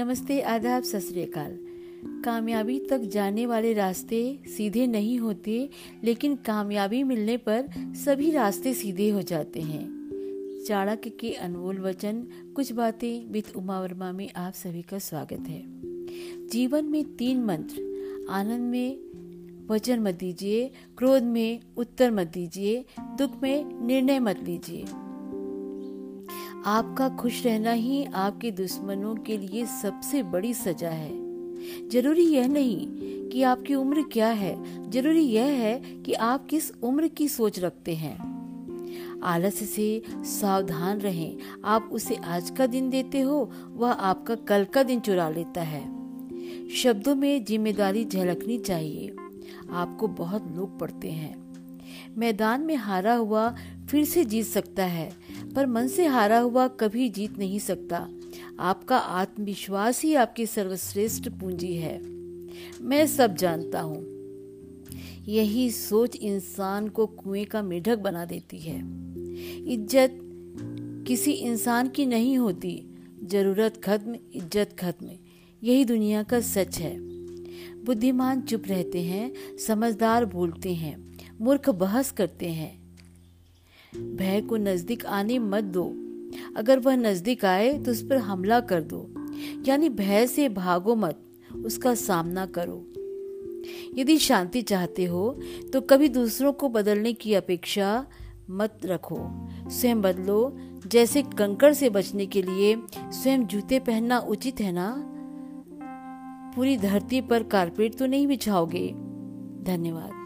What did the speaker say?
नमस्ते, आदाब, सत श्रीकाल कामयाबी तक जाने वाले रास्ते सीधे नहीं होते, लेकिन कामयाबी मिलने पर सभी रास्ते सीधे हो जाते हैं। चाणक्य के अनमोल वचन, कुछ बातें विद उमा वर्मा में आप सभी का स्वागत है। जीवन में तीन मंत्र। आनंद में वचन मत दीजिए, क्रोध में उत्तर मत दीजिए, दुख में निर्णय मत लीजिए। आपका खुश रहना ही आपके दुश्मनों के लिए सबसे बड़ी सजा है। ज़रूरी यह नहीं कि आपकी उम्र क्या है, ज़रूरी यह है कि आप किस उम्र की सोच रखते हैं। आलस्य से सावधान रहें। आप उसे आज का दिन देते हो, वह आपका कल का दिन चुरा लेता है। शब्दों में ज़िम्मेदारी झलकनी चाहिए। आपको बहुत लोग पढ़ते हैं। मैदान में हारा हुआ फिर से जीत सकता है। पर मन से हारा हुआ कभी जीत नहीं सकता। आपका आत्मविश्वास ही आपकी सर्वश्रेष्ठ पूंजी है। मैं सब जानता हूँ। यही सोच इंसान को कुएँ का मेढक बना देती है। इज़्ज़त किसी इंसान की नहीं होती। ज़रूरत खत्म, इज़्ज़त खत्म। यही दुनिया का सच है। बुद्धिमान चुप रहते हैं, समझदार बोलते हैं, मूर्ख बहस करते हैं। भय को नज़दीक आने मत दो। अगर वह नज़दीक आए तो उस पर हमला कर दो। यानी भय से भागो मत, उसका सामना करो। यदि शांति चाहते हो तो कभी दूसरों को बदलने की अपेक्षा मत रखो। स्वयं बदलो, जैसे कंकड़ से बचने के लिए स्वयं जूते पहनना उचित है ना? पूरी धरती पर कारपेट तो नहीं बिछाओगे। धन्यवाद।